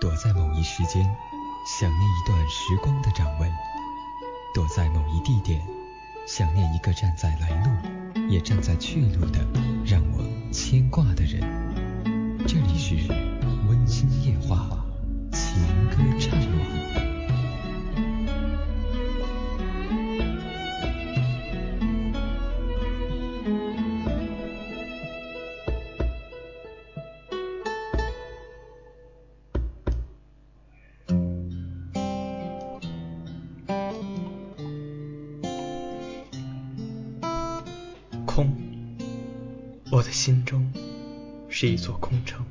躲在某一时间，想念一段时光的掌纹；躲在某一地点，想念一个站在来路也站在去路的让我牵挂的人。这里是温馨心中是一座空城。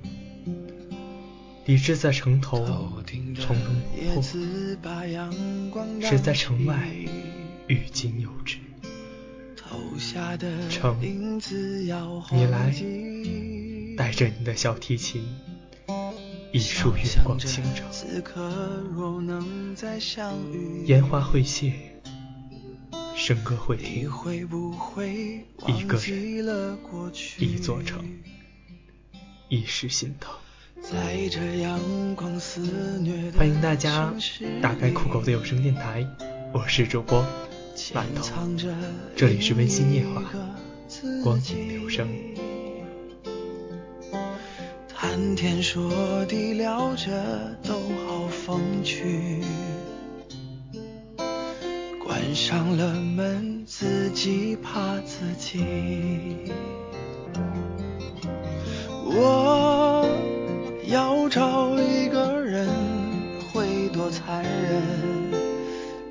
理智在城头从容不迫，只在城外欲经有之。城，你来，带着你的小提琴，一束月光倾城，烟花会谢。笙歌会停，一个人，一座城，一时心疼。欢迎大家打开酷狗的有声电台，我是主播馒头，这里是温馨夜话，光影留声。谈天说地聊着都好风趣。关上了门，自己怕自己。我要找一个人，会多残忍？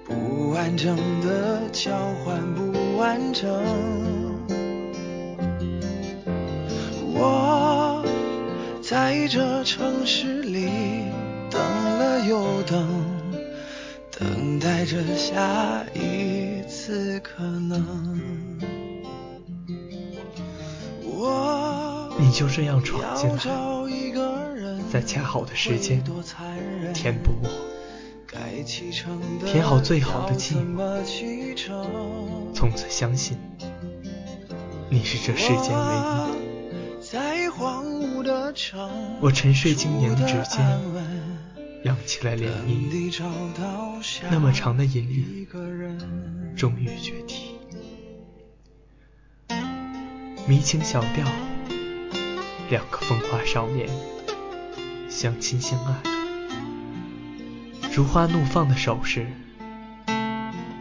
不完整的交换不完整。我在这城市里等了又等。等待着下一次可能。你就这样闯进来，在恰好的时间填补我，填好最好的寂寞。从此相信你是这世间唯一。我沉睡经年的指尖。扬起来涟漪，那么长的隐语，终于决堤。迷情小调，两个风华少年相亲相爱，如花怒放的手势，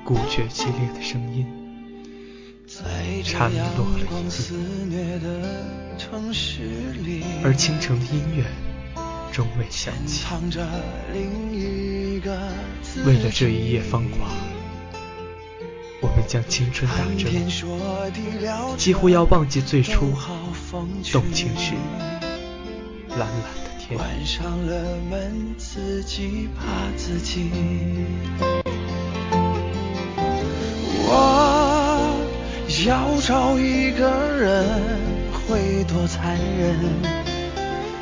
古绝激烈的声音，缠落了一地，而倾城的音乐。终未响起。为了这一夜风华，我们将青春打折，几乎要忘记最初动情时蓝蓝的天。关上了门，自己怕自己我要找一个人，会多残忍？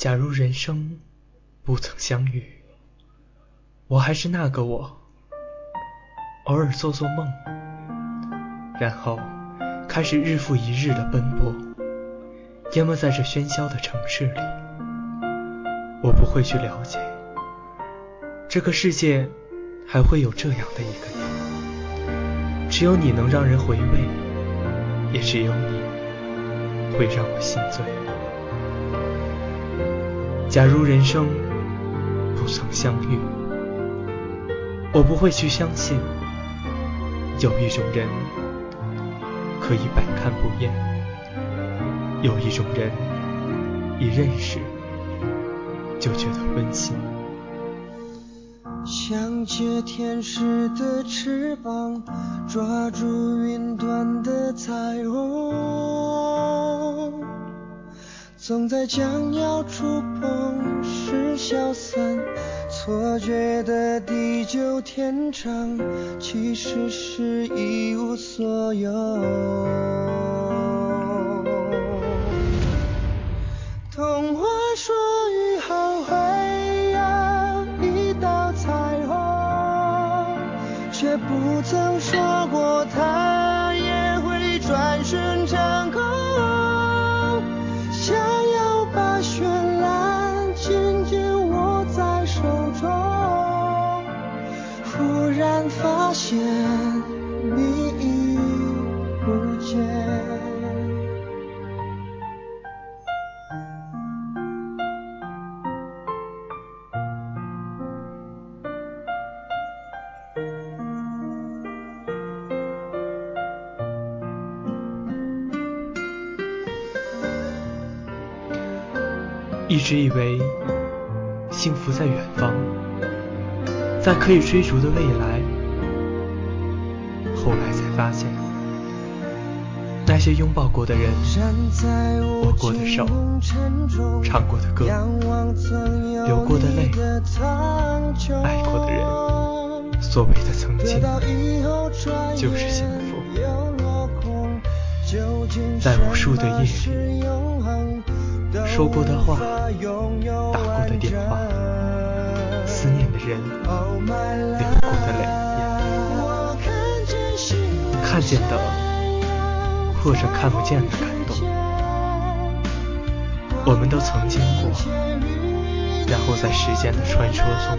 假如人生不曾相遇，我还是那个我，偶尔做做梦，然后开始日复一日的奔波，淹没在这喧嚣的城市里。我不会去了解，这个世界还会有这样的一个你，只有你能让人回味，也只有你会让我心醉。假如人生不曾相遇，我不会去相信有一种人可以百看不厌，有一种人一认识就觉得温馨。想借天使的翅膀，抓住云端的彩虹。总在将要触碰时消散，错觉的地久天长，其实是一无所有。童话说雨后会有一道彩虹，却不曾说一直以为幸福在远方，在可以追逐的未来。后来才发现，那些拥抱过的人，握过的手，唱过的歌，流过的泪，爱过的人，所谓的曾经，就是幸福。在无数的夜里，说过的话，打过的电话，思念的人，流过的泪。看见的，或者看不见的感动，我们都曾经过，然后在时间的穿梭中，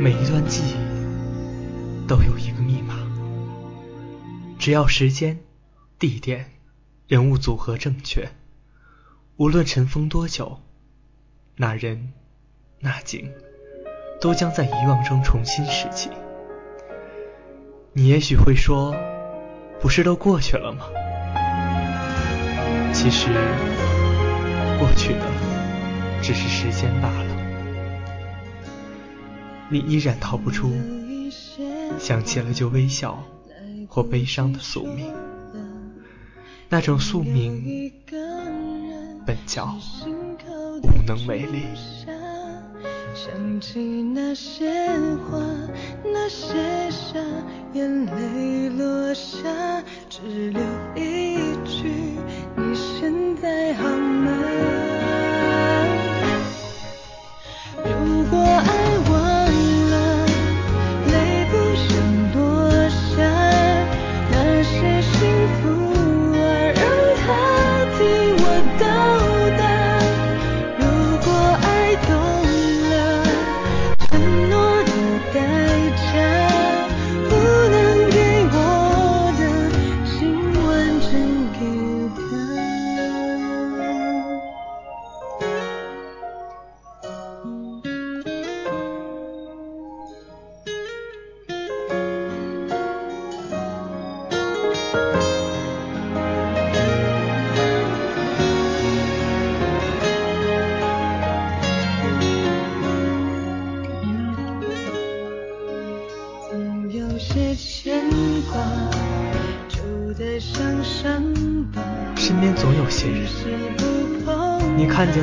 每一段记忆都有一个密码，只要时间、地点、人物组合正确，无论尘封多久，那人、那景都将在遗忘中重新拾起。你也许会说，不是都过去了吗？其实，过去的只是时间罢了。你依然逃不出想起了就微笑或悲伤的宿命，那种宿命本叫无能为力。想起那些话，那些傻，眼泪落下，只留一句：你现在好吗？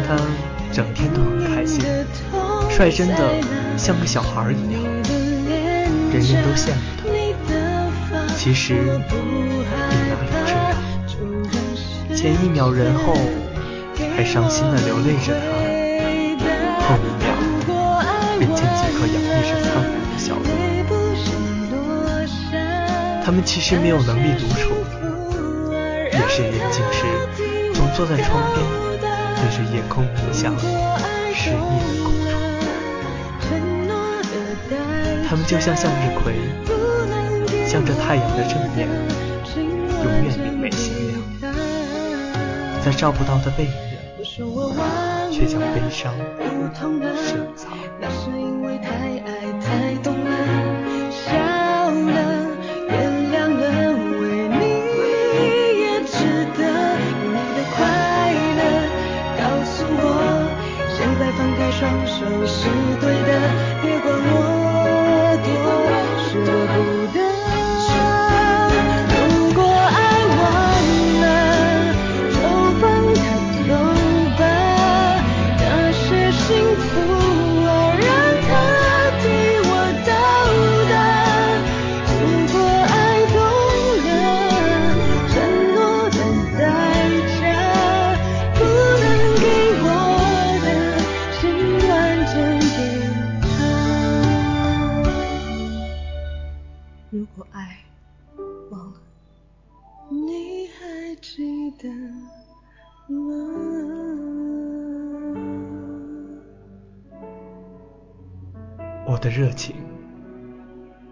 他整天都很开心，率真的像个小孩一样，人人都羡慕他。其实你哪里知道，前一秒人后还伤心的流泪着他，后一秒便见几颗洋溢着灿烂的笑容。他们其实没有能力独处。也是年轻时总坐在窗边对着夜空冥想失意的公主。他们就像向日葵，向着太阳的正面，永远明媚星亮。在照不到的背影，却将悲伤深藏。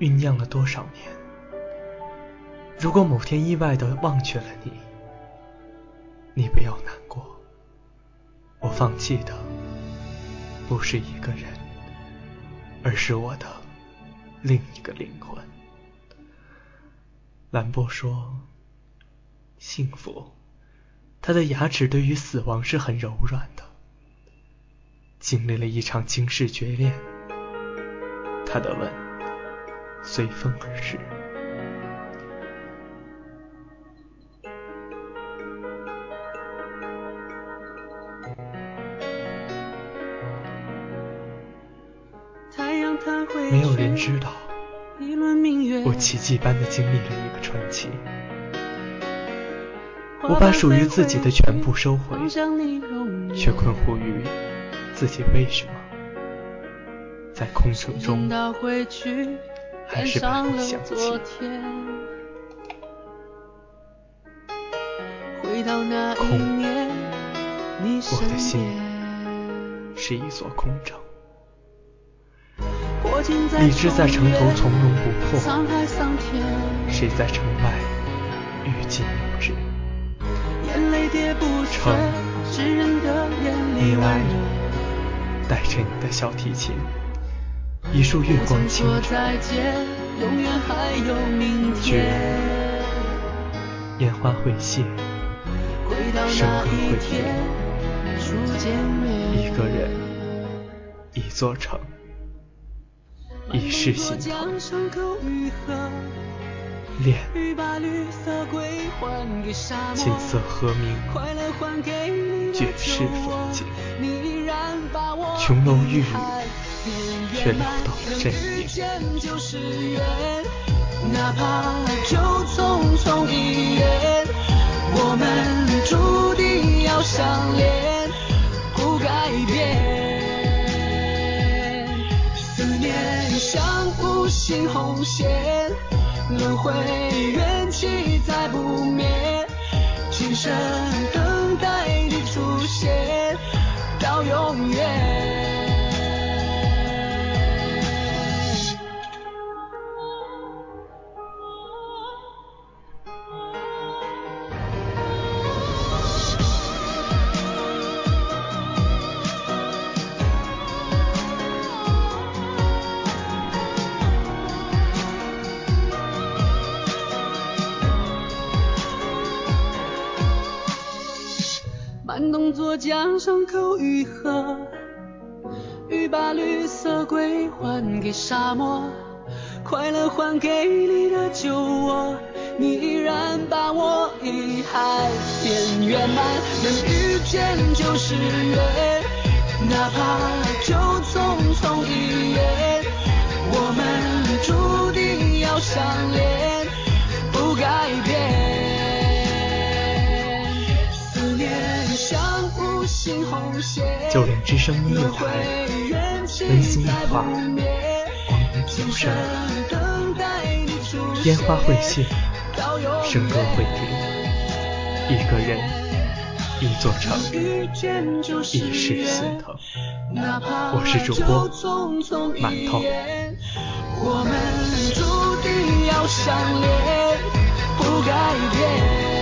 酝酿了多少年？如果某天意外的忘却了你，你不要难过。我放弃的不是一个人，而是我的另一个灵魂。兰波说：“幸福，他的牙齿对于死亡是很柔软的。经历了一场惊世绝恋。”他的吻随风而逝。没有人知道，我奇迹般的经历了一个传奇。我把属于自己的全部收回，却困惑于自己为什么。在空城中，还是把你想起。空，我的心是一座空城。理智在城头从容不迫，谁在城外欲进又止？城，你来，带着你的小提琴。一束月光清澈，觉烟花会谢，笙歌会停，一个人，一座城，一世心疼。恋，琴瑟和鸣，绝世风景，琼楼玉宇。却聊到了这一。哪怕就匆匆一眼，我们注定要相恋，不改变。思念像无形红线，轮回缘起再不灭，今生等待你出现，到永远。江上口愈合，欲把绿色归还给沙漠，快乐还给你的酒窝，你依然把我遗憾变圆满。能遇见就是缘，哪怕就匆匆一眼，我们注定要相恋，不改变。九零之声音乐台，温馨的话，光阴流声，烟花会谢，笙歌会停，一个人，一座城，一世心疼。我是主播馒头。我们注定要相恋，不改变。